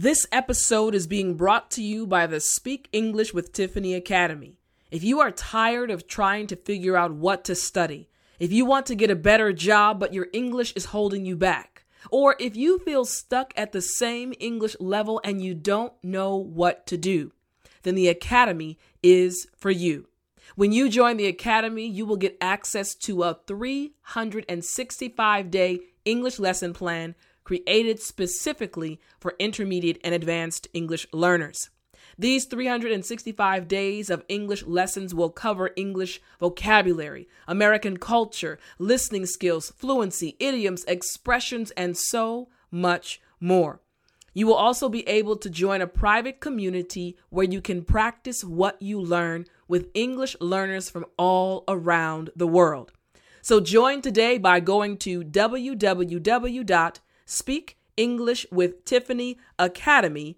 This episode is being brought to you by the Speak English with Tiffani Academy. If you are tired of trying to figure out what to study, if you want to get a better job but your English is holding you back, or if you feel stuck at the same English level and you don't know what to do, then the Academy is for you. When you join the Academy, you will get access to a 365 day English lesson plan created specifically for intermediate and advanced English learners. These 365 days of English lessons will cover English vocabulary, American culture, listening skills, fluency, idioms, expressions, and so much more. You will also be able to join a private community where you can practice what you learn with English learners from all around the world. So join today by going to www Speak English with Tiffani Academy.com.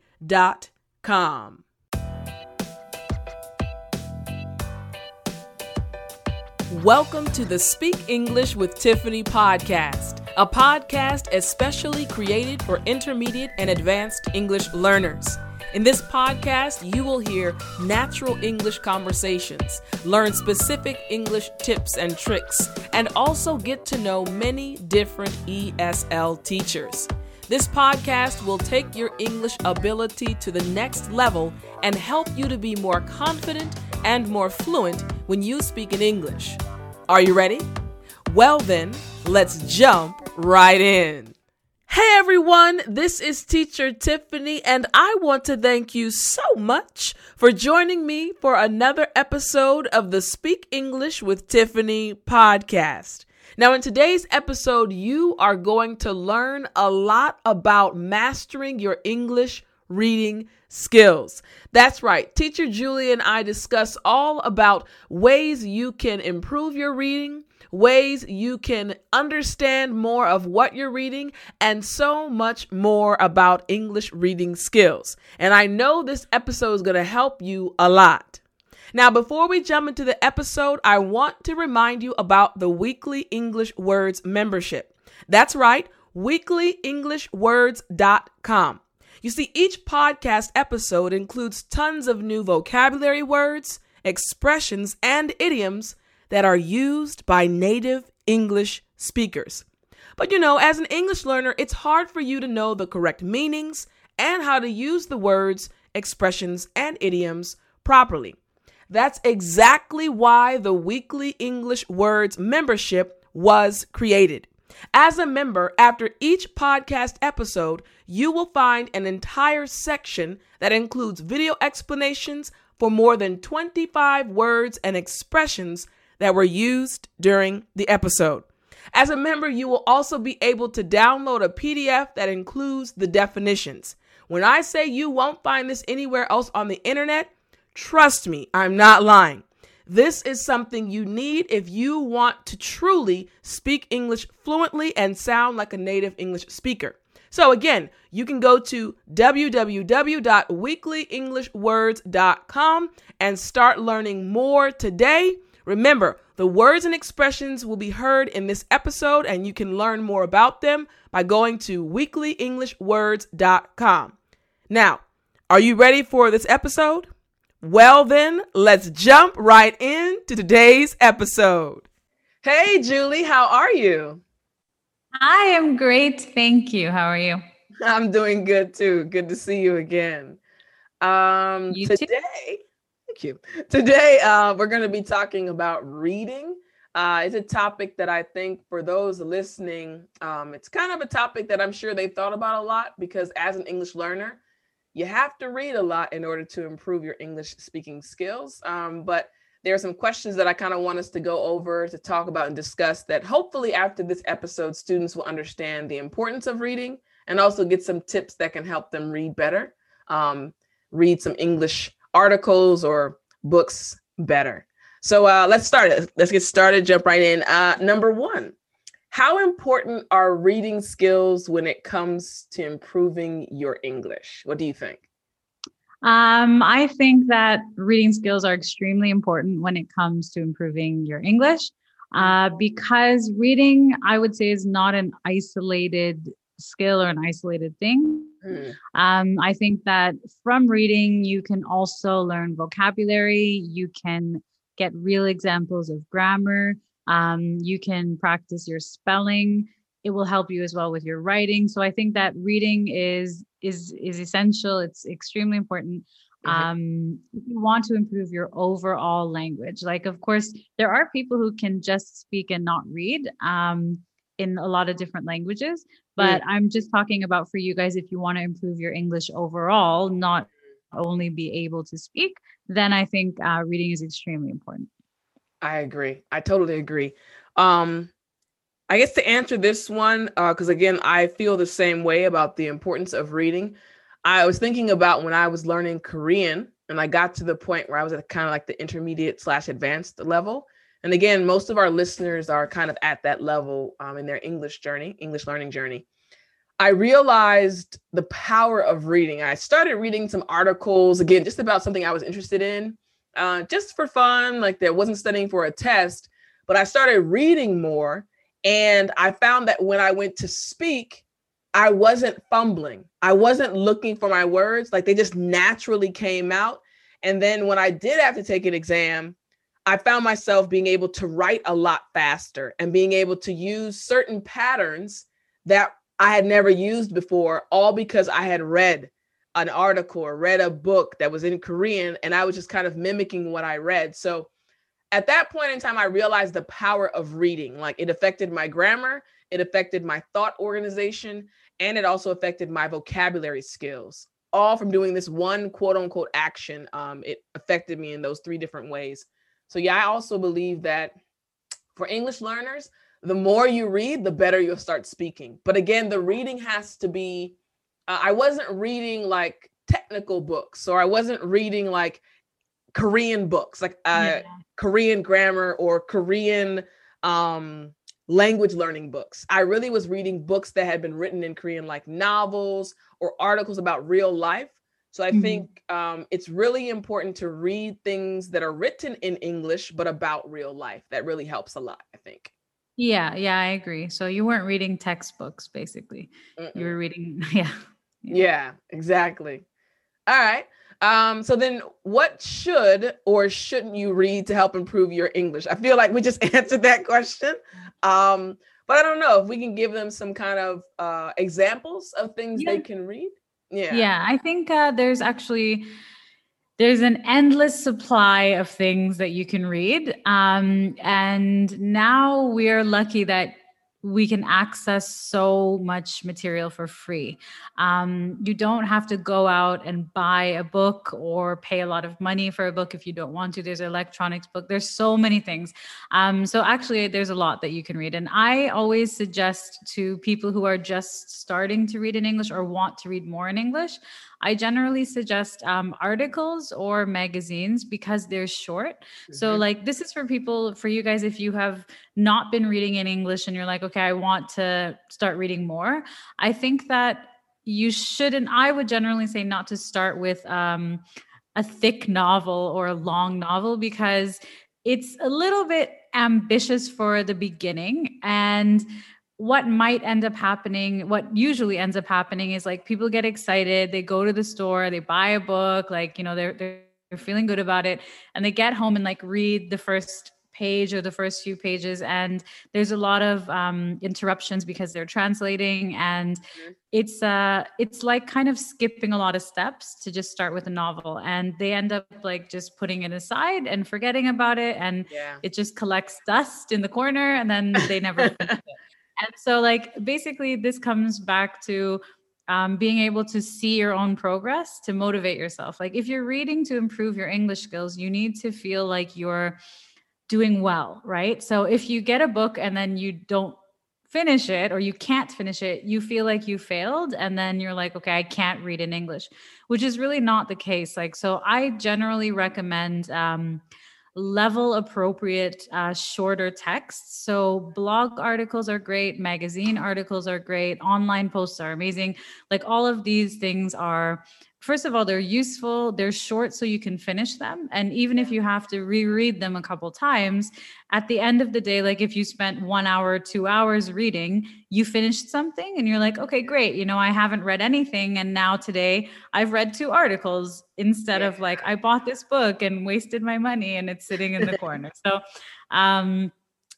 Welcome to the Speak English with Tiffani podcast, a podcast especially created for intermediate and advanced English learners. In this podcast, you will hear natural English conversations, learn specific English tips and tricks, and also get to know many different ESL teachers. This podcast will take your English ability to the next level and help you to be more confident and more fluent when you speak in English. Are you ready? Well, then, let's jump right in. Hey everyone, this is Teacher Tiffani, and I want to thank you so much for joining me for another episode of the Speak English with Tiffani podcast. Now, in today's episode, you are going to learn a lot about mastering your English reading skills. That's right. Teacher Julie and I discuss all about ways you can improve your reading ways you can understand more of what you're reading, and so much more about English reading skills. And I know this episode is going to help you a lot. Now, before we jump into the episode, I want to remind you about the Weekly English Words membership. That's right, weeklyenglishwords.com. You see, each podcast episode includes tons of new vocabulary words, expressions, and idioms that are used by native English speakers. But you know, as an English learner, it's hard for you to know the correct meanings and how to use the words, expressions, and idioms properly. That's exactly why the Weekly English Words membership was created. As a member, after each podcast episode, you will find an entire section that includes video explanations for more than 25 words and expressions that were used during the episode. As a member, you will also be able to download a PDF that includes the definitions. When I say you won't find this anywhere else on the internet, trust me, I'm not lying. This is something you need if you want to truly speak English fluently and sound like a native English speaker. So, again, you can go to www.weeklyenglishwords.com and start learning more today. Remember, the words and expressions will be heard in this episode, and you can learn more about them by going to weeklyenglishwords.com. Now, are you ready for this episode? Well, then, let's jump right into today's episode. Hey, Julie, how are you? I am great. Thank you. How are you? I'm doing good too. Good to see you again. Um, you today, too. You. Today, uh, we're going to be talking about reading. Uh, it's a topic that I think for those listening, um, it's kind of a topic that I'm sure they've thought about a lot because as an English learner, you have to read a lot in order to improve your English speaking skills. Um, but there are some questions that I kind of want us to go over to talk about and discuss that hopefully after this episode, students will understand the importance of reading and also get some tips that can help them read better, um, read some English articles or books better. So uh, let's start it. Let's get started. Jump right in. Uh, number one, how important are reading skills when it comes to improving your English? What do you think? Um, I think that reading skills are extremely important when it comes to improving your English uh, because reading, I would say, is not an isolated skill or an isolated thing. Mm. Um, I think that from reading, you can also learn vocabulary. You can get real examples of grammar. Um, you can practice your spelling. It will help you as well with your writing. So I think that reading is is is essential. It's extremely important. Mm-hmm. Um, if you want to improve your overall language, like of course there are people who can just speak and not read. Um, in a lot of different languages but mm. i'm just talking about for you guys if you want to improve your english overall not only be able to speak then i think uh, reading is extremely important. I agree. I totally agree. Um i guess to answer this one because uh, again i feel the same way about the importance of reading. I was thinking about when i was learning korean and i got to the point where i was at kind of like the intermediate slash advanced level and again, most of our listeners are kind of at that level um, in their English journey, English learning journey. I realized the power of reading. I started reading some articles, again, just about something I was interested in, uh, just for fun, like there wasn't studying for a test, but I started reading more. And I found that when I went to speak, I wasn't fumbling. I wasn't looking for my words, like they just naturally came out. And then when I did have to take an exam, I found myself being able to write a lot faster and being able to use certain patterns that I had never used before, all because I had read an article or read a book that was in Korean and I was just kind of mimicking what I read. So at that point in time, I realized the power of reading. Like it affected my grammar, it affected my thought organization, and it also affected my vocabulary skills. All from doing this one quote unquote action. Um, it affected me in those three different ways. So, yeah, I also believe that for English learners, the more you read, the better you'll start speaking. But again, the reading has to be, uh, I wasn't reading like technical books or I wasn't reading like Korean books, like uh, yeah. Korean grammar or Korean um, language learning books. I really was reading books that had been written in Korean, like novels or articles about real life so I mm-hmm. think um, it's really important to read things that are written in English, but about real life. That really helps a lot, I think. Yeah, yeah, I agree. So you weren't reading textbooks, basically. Mm-mm. You were reading, yeah, yeah. Yeah, exactly. All right. Um, so then what should or shouldn't you read to help improve your English? I feel like we just answered that question. Um, but I don't know if we can give them some kind of uh, examples of things yeah. they can read. Yeah. Yeah. I think uh, there's actually there's an endless supply of things that you can read. Um, and now we are lucky that we can access so much material for free. Um, you don't have to go out and buy a book or pay a lot of money for a book if you don't want to. There's electronics book. There's so many things. Um, so actually, there's a lot that you can read. And I always suggest to people who are just starting to read in English or want to read more in English, I generally suggest um, articles or magazines because they're short. Mm-hmm. So, like, this is for people, for you guys, if you have not been reading in English and you're like, okay, I want to start reading more. I think that you should, and I would generally say not to start with um, a thick novel or a long novel because it's a little bit ambitious for the beginning. And what might end up happening, what usually ends up happening is like people get excited, they go to the store, they buy a book, like, you know, they're, they're, they're feeling good about it, and they get home and like read the first page or the first few pages and there's a lot of um, interruptions because they're translating and mm-hmm. it's uh it's like kind of skipping a lot of steps to just start with a novel and they end up like just putting it aside and forgetting about it and yeah. it just collects dust in the corner and then they never finish it and so, like, basically, this comes back to um, being able to see your own progress to motivate yourself. Like, if you're reading to improve your English skills, you need to feel like you're doing well, right? So, if you get a book and then you don't finish it or you can't finish it, you feel like you failed. And then you're like, okay, I can't read in English, which is really not the case. Like, so I generally recommend, um, level appropriate uh, shorter texts. So blog articles are great magazine articles are great online posts are amazing. Like all of these things are first of all they're useful they're short so you can finish them. And even if you have to reread them a couple times at the end of the day like if you spent 1 hour 2 hours reading you finished something and you're like okay great you know I haven't read anything and now today I've read two articles instead yeah. of like I bought this book and wasted my money and it's sitting in the corner. So um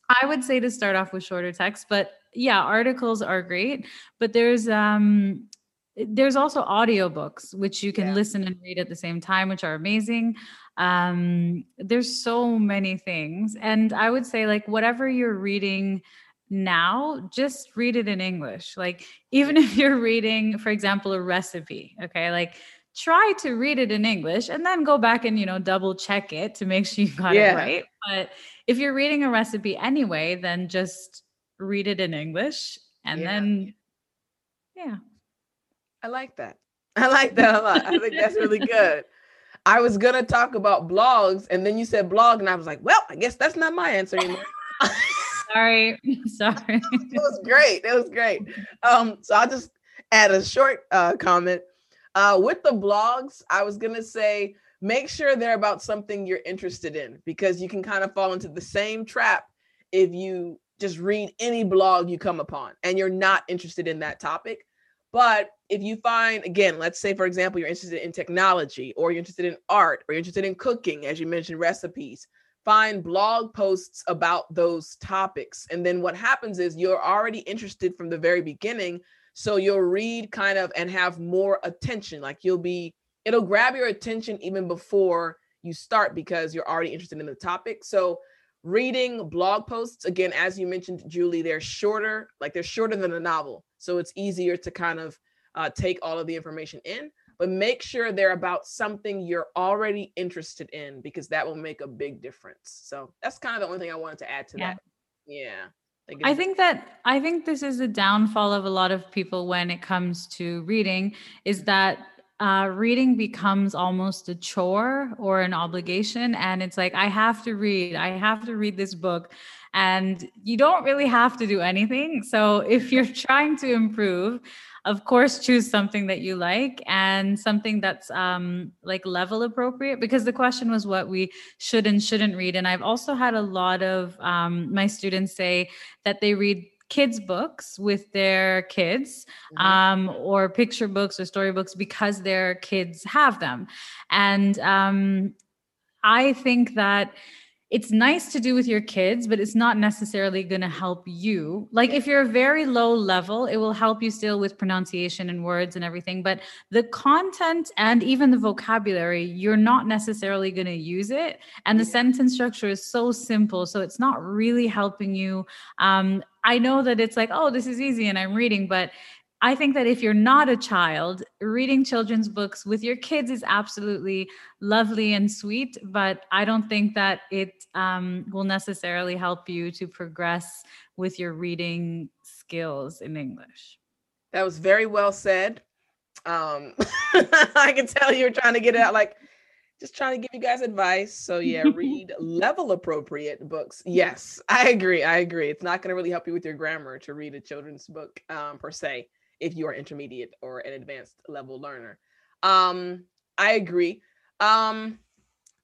I would say to start off with shorter text but yeah articles are great. But there's um there's also audiobooks which you can yeah. listen and read at the same time which are amazing um there's so many things and i would say like whatever you're reading now just read it in english like even if you're reading for example a recipe okay like try to read it in english and then go back and you know double check it to make sure you got yeah. it right but if you're reading a recipe anyway then just read it in english and yeah. then yeah I like that. I like that a lot. I think that's really good. I was gonna talk about blogs, and then you said blog, and I was like, well, I guess that's not my answer anymore. sorry, sorry. it was great. It was great. Um, so I'll just add a short uh, comment. Uh, with the blogs, I was gonna say make sure they're about something you're interested in because you can kind of fall into the same trap if you just read any blog you come upon and you're not interested in that topic. But if you find, again, let's say, for example, you're interested in technology or you're interested in art or you're interested in cooking, as you mentioned, recipes, find blog posts about those topics. And then what happens is you're already interested from the very beginning. So you'll read kind of and have more attention. Like you'll be, it'll grab your attention even before you start because you're already interested in the topic. So reading blog posts, again, as you mentioned, Julie, they're shorter, like they're shorter than a novel. So it's easier to kind of uh, take all of the information in, but make sure they're about something you're already interested in because that will make a big difference. So that's kind of the only thing I wanted to add to yeah. that. Yeah. I think that I think this is a downfall of a lot of people when it comes to reading is that uh, reading becomes almost a chore or an obligation. And it's like, I have to read, I have to read this book. And you don't really have to do anything. So if you're trying to improve, of course, choose something that you like and something that's um, like level appropriate because the question was what we should and shouldn't read. And I've also had a lot of um, my students say that they read kids books with their kids mm-hmm. um, or picture books or storybooks because their kids have them and um, i think that it's nice to do with your kids, but it's not necessarily going to help you. Like if you're a very low level, it will help you still with pronunciation and words and everything. But the content and even the vocabulary, you're not necessarily going to use it. And the sentence structure is so simple. So it's not really helping you. Um, I know that it's like, oh, this is easy and I'm reading, but I think that if you're not a child, reading children's books with your kids is absolutely lovely and sweet, but I don't think that it um, will necessarily help you to progress with your reading skills in English. That was very well said. Um, I can tell you're trying to get it out like just trying to give you guys advice. So yeah, read level appropriate books. Yes, I agree. I agree. It's not going to really help you with your grammar to read a children's book um, per se if you are intermediate or an advanced level learner. Um, I agree. Um,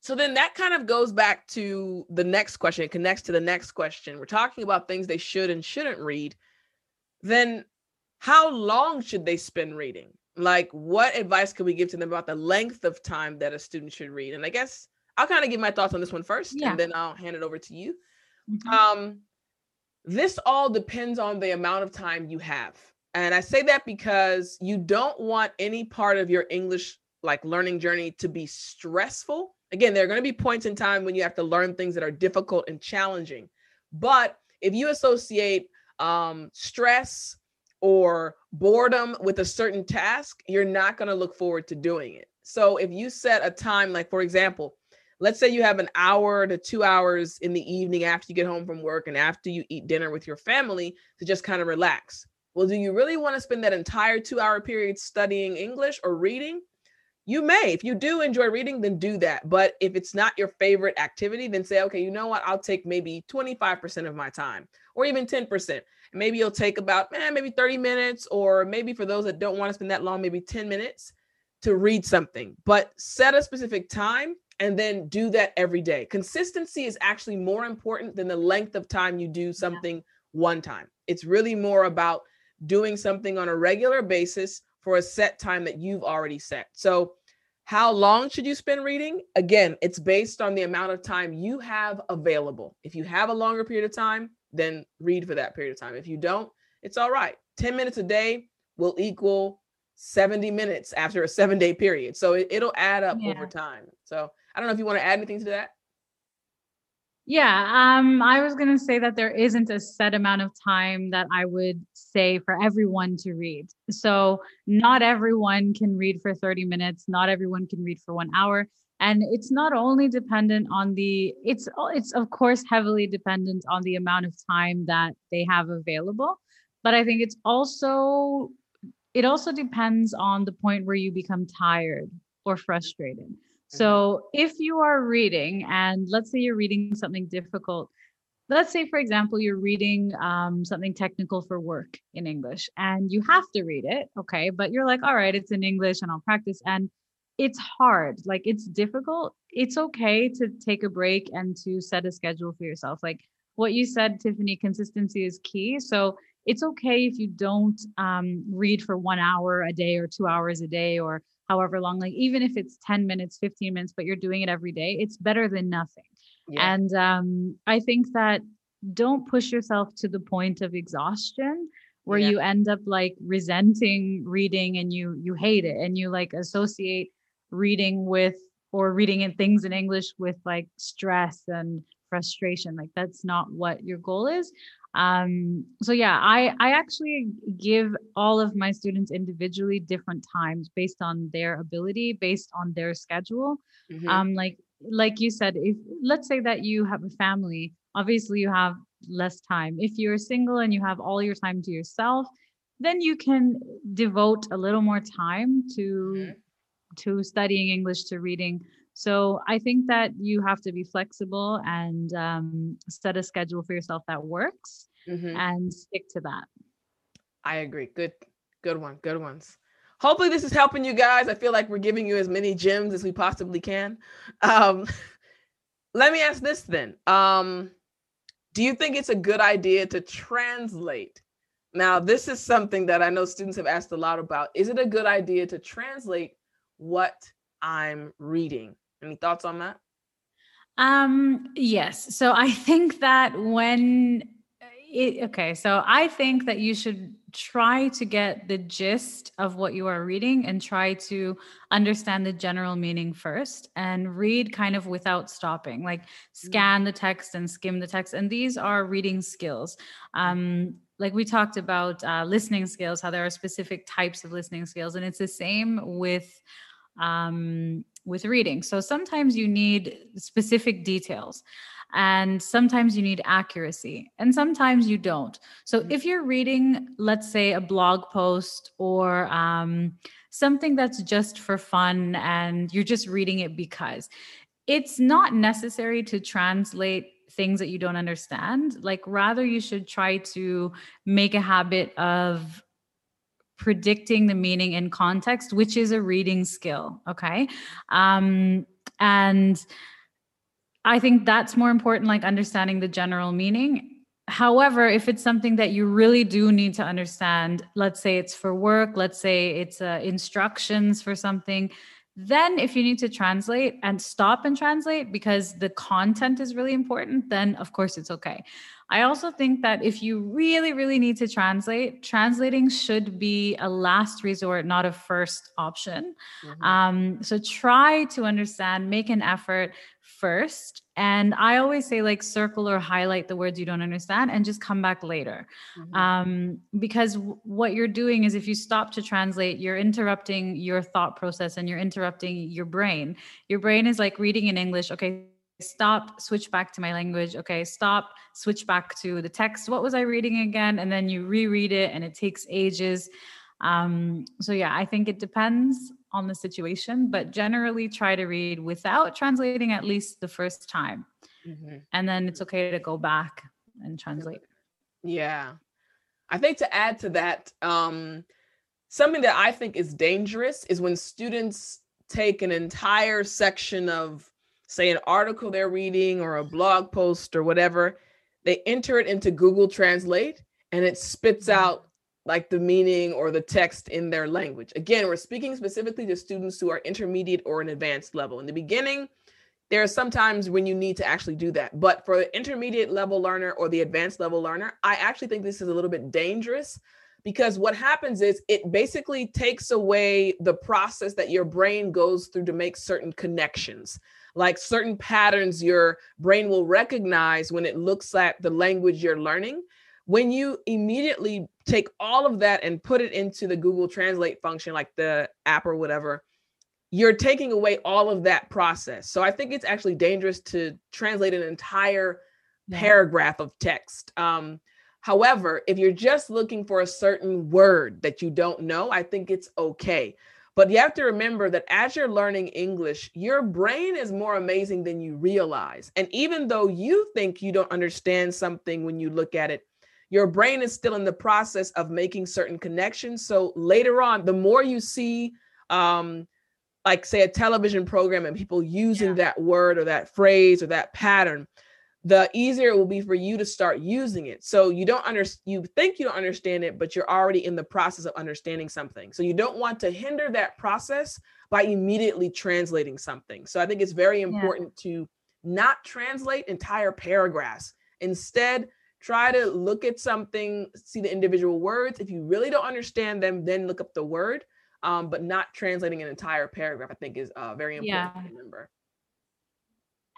so then that kind of goes back to the next question. It connects to the next question. We're talking about things they should and shouldn't read. Then how long should they spend reading? Like, what advice could we give to them about the length of time that a student should read? And I guess I'll kind of give my thoughts on this one first, yeah. and then I'll hand it over to you. Mm-hmm. Um, this all depends on the amount of time you have. And I say that because you don't want any part of your English like learning journey to be stressful. Again, there are going to be points in time when you have to learn things that are difficult and challenging. But if you associate um, stress or boredom with a certain task, you're not going to look forward to doing it. So if you set a time, like for example, let's say you have an hour to two hours in the evening after you get home from work and after you eat dinner with your family to just kind of relax. Well, do you really want to spend that entire two hour period studying English or reading? You may. If you do enjoy reading, then do that. But if it's not your favorite activity, then say, okay, you know what? I'll take maybe 25% of my time or even 10%. Maybe you'll take about eh, maybe 30 minutes, or maybe for those that don't want to spend that long, maybe 10 minutes. to read something, but set a specific time and then do that every day. Consistency is actually more important than the length of time you do something yeah. one time. It's really more about doing something on a regular basis for a set time that you've already set. So, how long should you spend reading? Again, it's based on the amount of time you have available. If you have a longer period of time, then read for that period of time. If you don't, it's all right. 10 minutes a day will equal 70 minutes after a seven day period. So it, will add up yeah. over time. So I don't know if you want to add anything to that. Yeah, um, I was going to say that there isn't a set amount of time that I would say for everyone to read. So, not everyone can read for 30 minutes, not everyone can read for one hour. And it's not only dependent on the, it's, it's of course heavily dependent on the amount of time that they have available. But I think it's also, it also depends on the point where you become tired or frustrated. Mm-hmm. So if you are reading, and let's say you're reading something difficult, let's say, for example, you're reading um, something technical for work in English and you have to read it, okay, but you're like, all right, it's in English and I'll practice. And it's hard, like it's difficult. It's okay to take a break and to set a schedule for yourself. Like what you said, Tiffani, consistency is key. So it's okay if you don't um, read for one hour a day or two hours a day or however long like even if it's 10 minutes 15 minutes but you're doing it every day it's better than nothing yeah. and um, i think that don't push yourself to the point of exhaustion where yeah. you end up like resenting reading and you you hate it and you like associate reading with or reading in things in english with like stress and frustration like that's not what your goal is um so yeah i i actually give all of my students individually different times based on their ability based on their schedule mm-hmm. um like like you said if let's say that you have a family obviously you have less time if you're single and you have all your time to yourself then you can devote a little more time to mm-hmm. to studying english to reading so I think that you have to be flexible and um, set a schedule for yourself that works mm-hmm. and stick to that. I agree. Good, good one. Good ones. Hopefully this is helping you guys. I feel like we're giving you as many gems as we possibly can. Um, let me ask this then. Um, do you think it's a good idea to translate? Now, this is something that I know students have asked a lot about. Is it a good idea to translate what I'm reading? Any thoughts on that? Um, yes. So I think that when it, okay, so I think that you should try to get the gist of what you are reading and try to understand the general meaning first and read kind of without stopping, like scan the text and skim the text. And these are reading skills. Um, like we talked about uh, listening skills, how there are specific types of listening skills, and it's the same with um, with reading. So sometimes you need specific details and sometimes you need accuracy and sometimes you don't. So mm-hmm. if you're reading, let's say, a blog post or um, something that's just for fun and you're just reading it because it's not necessary to translate things that you don't understand. Like, rather, you should try to make a habit of predicting the meaning in context, which is a reading skill. Okay. Um, and I think that's more important, like understanding the general meaning. However, if it's something that you really do need to understand, let's say it's for work, let's say it's uh, instructions for something, then if you need to translate and stop and translate because the content is really important, then of course it's okay. I also think that if you really, really need to translate, translating should be a last resort, not a first option. Mm-hmm. Um, so try to understand, make an effort first. And I always say, like, circle or highlight the words you don't understand and just come back later. Mm-hmm. Um, because w- what you're doing is if you stop to translate, you're interrupting your thought process and you're interrupting your brain. Your brain is like reading in English, okay stop switch back to my language okay stop switch back to the text what was i reading again and then you reread it and it takes ages um, so yeah i think it depends on the situation but generally try to read without translating at least the first time mm-hmm. and then it's okay to go back and translate yeah i think to add to that um something that I think is dangerous is when students take an entire section of, say, an article they're reading or a blog post or whatever, they enter it into Google Translate and it spits mm-hmm. out like the meaning or the text in their language. Again, we're speaking specifically to students who are intermediate or an advanced level. In the beginning, there are sometimes when you need to actually do that. But for the intermediate level learner or the advanced level learner, I actually think this is a little bit dangerous because what happens is it basically takes away the process that your brain goes through to make certain connections like certain patterns your brain will recognize when it looks at the language you're learning when you immediately take all of that and put it into the google translate function like the app or whatever you're taking away all of that process so i think it's actually dangerous to translate an entire paragraph of text um, However, if you're just looking for a certain word that you don't know, I think it's okay. But you have to remember that as you're learning English, your brain is more amazing than you realize. And even though you think you don't understand something when you look at it, your brain is still in the process of making certain connections. So later on, the more you see, um, like say a television program and people using yeah. that word or that phrase or that pattern, the easier it will be for you to start using it. So you don't understand, you think you don't understand it, but you're already in the process of understanding something. So you don't want to hinder that process by immediately translating something. So I think it's very important yeah. to not translate entire paragraphs. Instead, try to look at something, see the individual words. If you really don't understand them, then look up the word. Um, but not translating an entire paragraph, I think is uh, very important yeah. to remember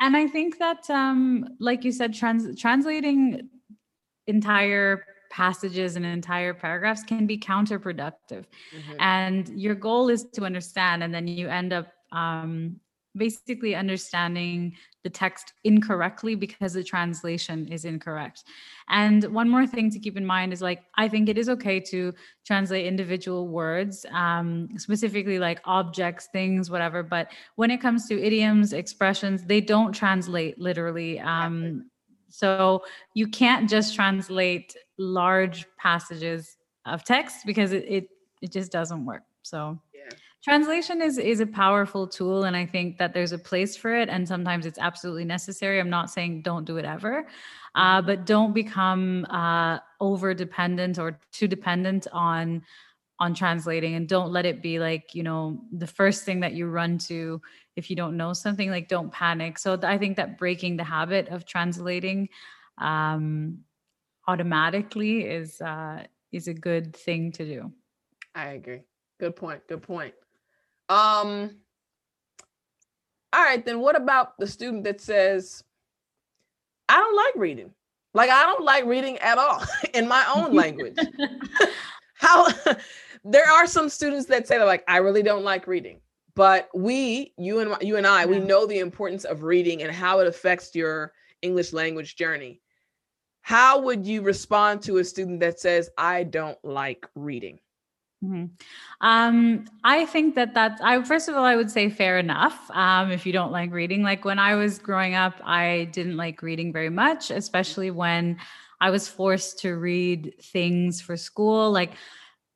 and i think that um like you said trans- translating entire passages and entire paragraphs can be counterproductive mm-hmm. and your goal is to understand and then you end up um, basically understanding the text incorrectly because the translation is incorrect. And one more thing to keep in mind is like, I think it is okay to translate individual words, um, specifically like objects, things, whatever. But when it comes to idioms, expressions, they don't translate literally. Um, so you can't just translate large passages of text because it, it, it just doesn't work. So translation is is a powerful tool and i think that there's a place for it and sometimes it's absolutely necessary. I'm not saying don't do it ever uh, but don't become uh, over dependent or too dependent on on translating and don't let it be like you know the first thing that you run to if you don't know something like don't panic. So i think that breaking the habit of translating um, automatically is uh, is a good thing to do. I agree. Good point good point um, all right, then what about the student that says, I don't like reading? Like, I don't like reading at all in my own language. How there are some students that say, they're like, I really don't like reading. But we, you and you and I, we know the importance of reading and how it affects your English language journey. How would you respond to a student that says, I don't like reading? Mm-hmm. Um, I think that that's, I, first of all, I would say fair enough. Um, if you don't like reading, like when I was growing up, I didn't like reading very much, especially when I was forced to read things for school. Like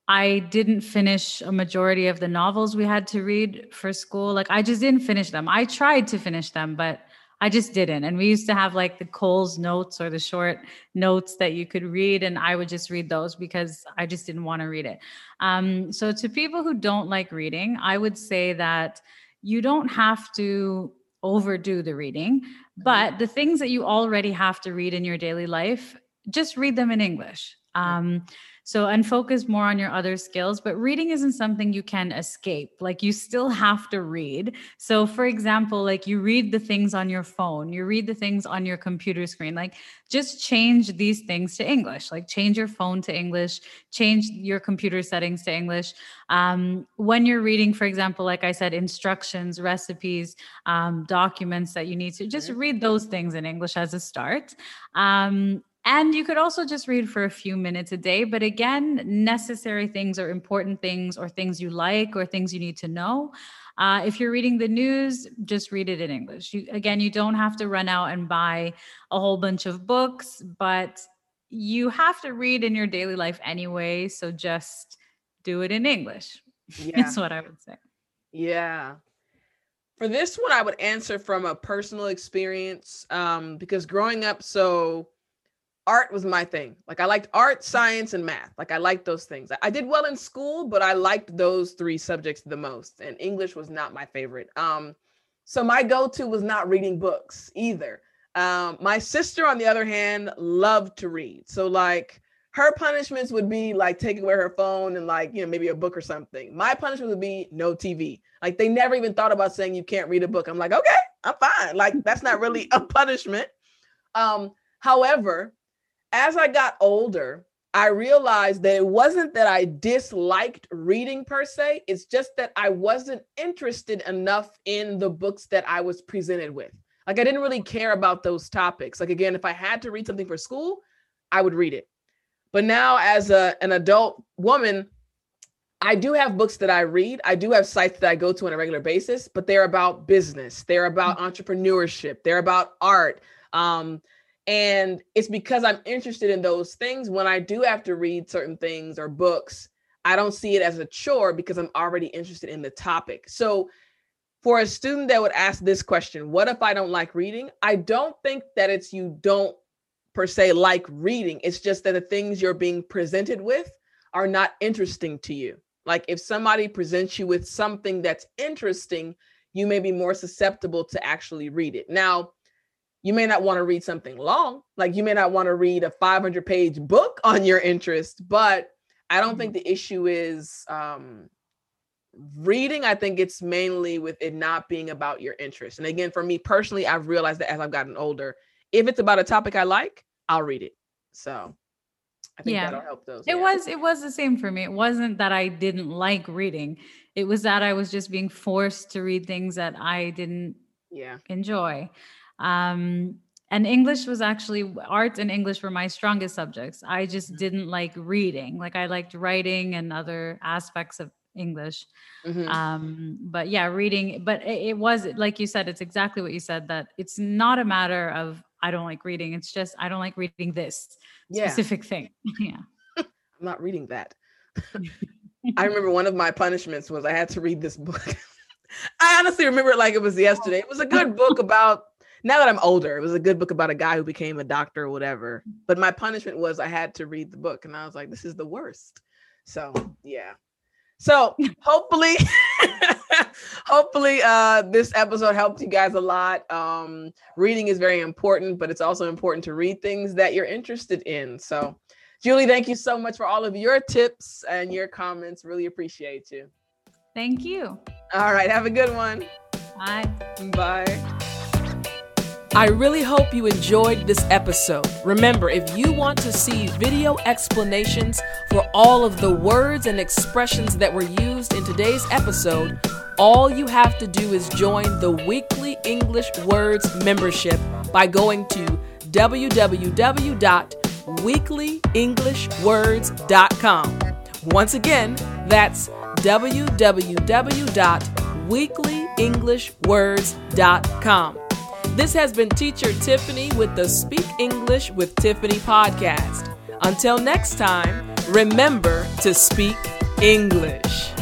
I didn't finish a majority of the novels we had to read for school. Like I just didn't finish them. I tried to finish them, but I just didn't. And we used to have like the Coles notes or the short notes that you could read, and I would just read those because I just didn't want to read it. Um, so, to people who don't like reading, I would say that you don't have to overdo the reading, but the things that you already have to read in your daily life, just read them in English. Um, so, and focus more on your other skills. But reading isn't something you can escape. Like, you still have to read. So, for example, like you read the things on your phone, you read the things on your computer screen. Like, just change these things to English. Like, change your phone to English, change your computer settings to English. Um, when you're reading, for example, like I said, instructions, recipes, um, documents that you need to just read those things in English as a start. Um, and you could also just read for a few minutes a day. But again, necessary things or important things or things you like or things you need to know. Uh, if you're reading the news, just read it in English. You, again, you don't have to run out and buy a whole bunch of books, but you have to read in your daily life anyway. So just do it in English. Yeah. That's what I would say. Yeah. For this one, I would answer from a personal experience um, because growing up, so art was my thing. Like I liked art, science, and math. Like I liked those things. I did well in school, but I liked those three subjects the most. And English was not my favorite. Um, so my go-to was not reading books either. Um, my sister, on the other hand, loved to read. So like her punishments would be like taking away her phone and like you know maybe a book or something my punishment would be no tv like they never even thought about saying you can't read a book i'm like okay i'm fine like that's not really a punishment um however as i got older i realized that it wasn't that i disliked reading per se it's just that i wasn't interested enough in the books that i was presented with like i didn't really care about those topics like again if i had to read something for school i would read it but now, as a, an adult woman, I do have books that I read. I do have sites that I go to on a regular basis, but they're about business, they're about mm-hmm. entrepreneurship, they're about art. Um, and it's because I'm interested in those things. When I do have to read certain things or books, I don't see it as a chore because I'm already interested in the topic. So, for a student that would ask this question, what if I don't like reading? I don't think that it's you don't per se like reading. It's just that the things you're being presented with are not interesting to you. Like if somebody presents you with something that's interesting, you may be more susceptible to actually read it. Now, you may not want to read something long, like you may not want to read a 500 page book on your interest, but I don't think mm-hmm. the issue is um, reading. I think it's mainly with it not being about your interest. And again, for me personally, I've realized that as I've gotten older, if it's about a topic I like, I'll read it. So I think yeah. that'll help those. It yeah. was it was the same for me. It wasn't that I didn't like reading. It was that I was just being forced to read things that I didn't yeah enjoy. Um and English was actually art and English were my strongest subjects. I just mm-hmm. didn't like reading. Like I liked writing and other aspects of English. Mm-hmm. Um, but yeah, reading, but it, it, was like you said, it's exactly what you said that it's not a matter of I don't like reading. It's just I don't like reading this yeah. specific thing. yeah. I'm not reading that. I remember one of my punishments was I had to read this book. I honestly remember it like it was yesterday. It was a good book about now that I'm older, it was a good book about a guy who became a doctor or whatever. But my punishment was I had to read the book and I was like, this is the worst. So yeah. So hopefully, hopefully, uh, this episode helped you guys a lot. Um, reading is very important, but it's also important to read things that you're interested in. So, Julie, thank you so much for all of your tips and your comments. Really appreciate you. Thank you. All right. Have a good one. Bye. Bye. I really hope you enjoyed this episode. Remember, if you want to see video explanations for all of the words and expressions that were used in today's episode, all you have to do is join the weekly English Words membership by going to www.weeklyenglishwords.com. Once again, that's www.weeklyenglishwords.com. This has been Teacher Tiffani with the Speak English with Tiffani podcast. Until next time, remember to speak English.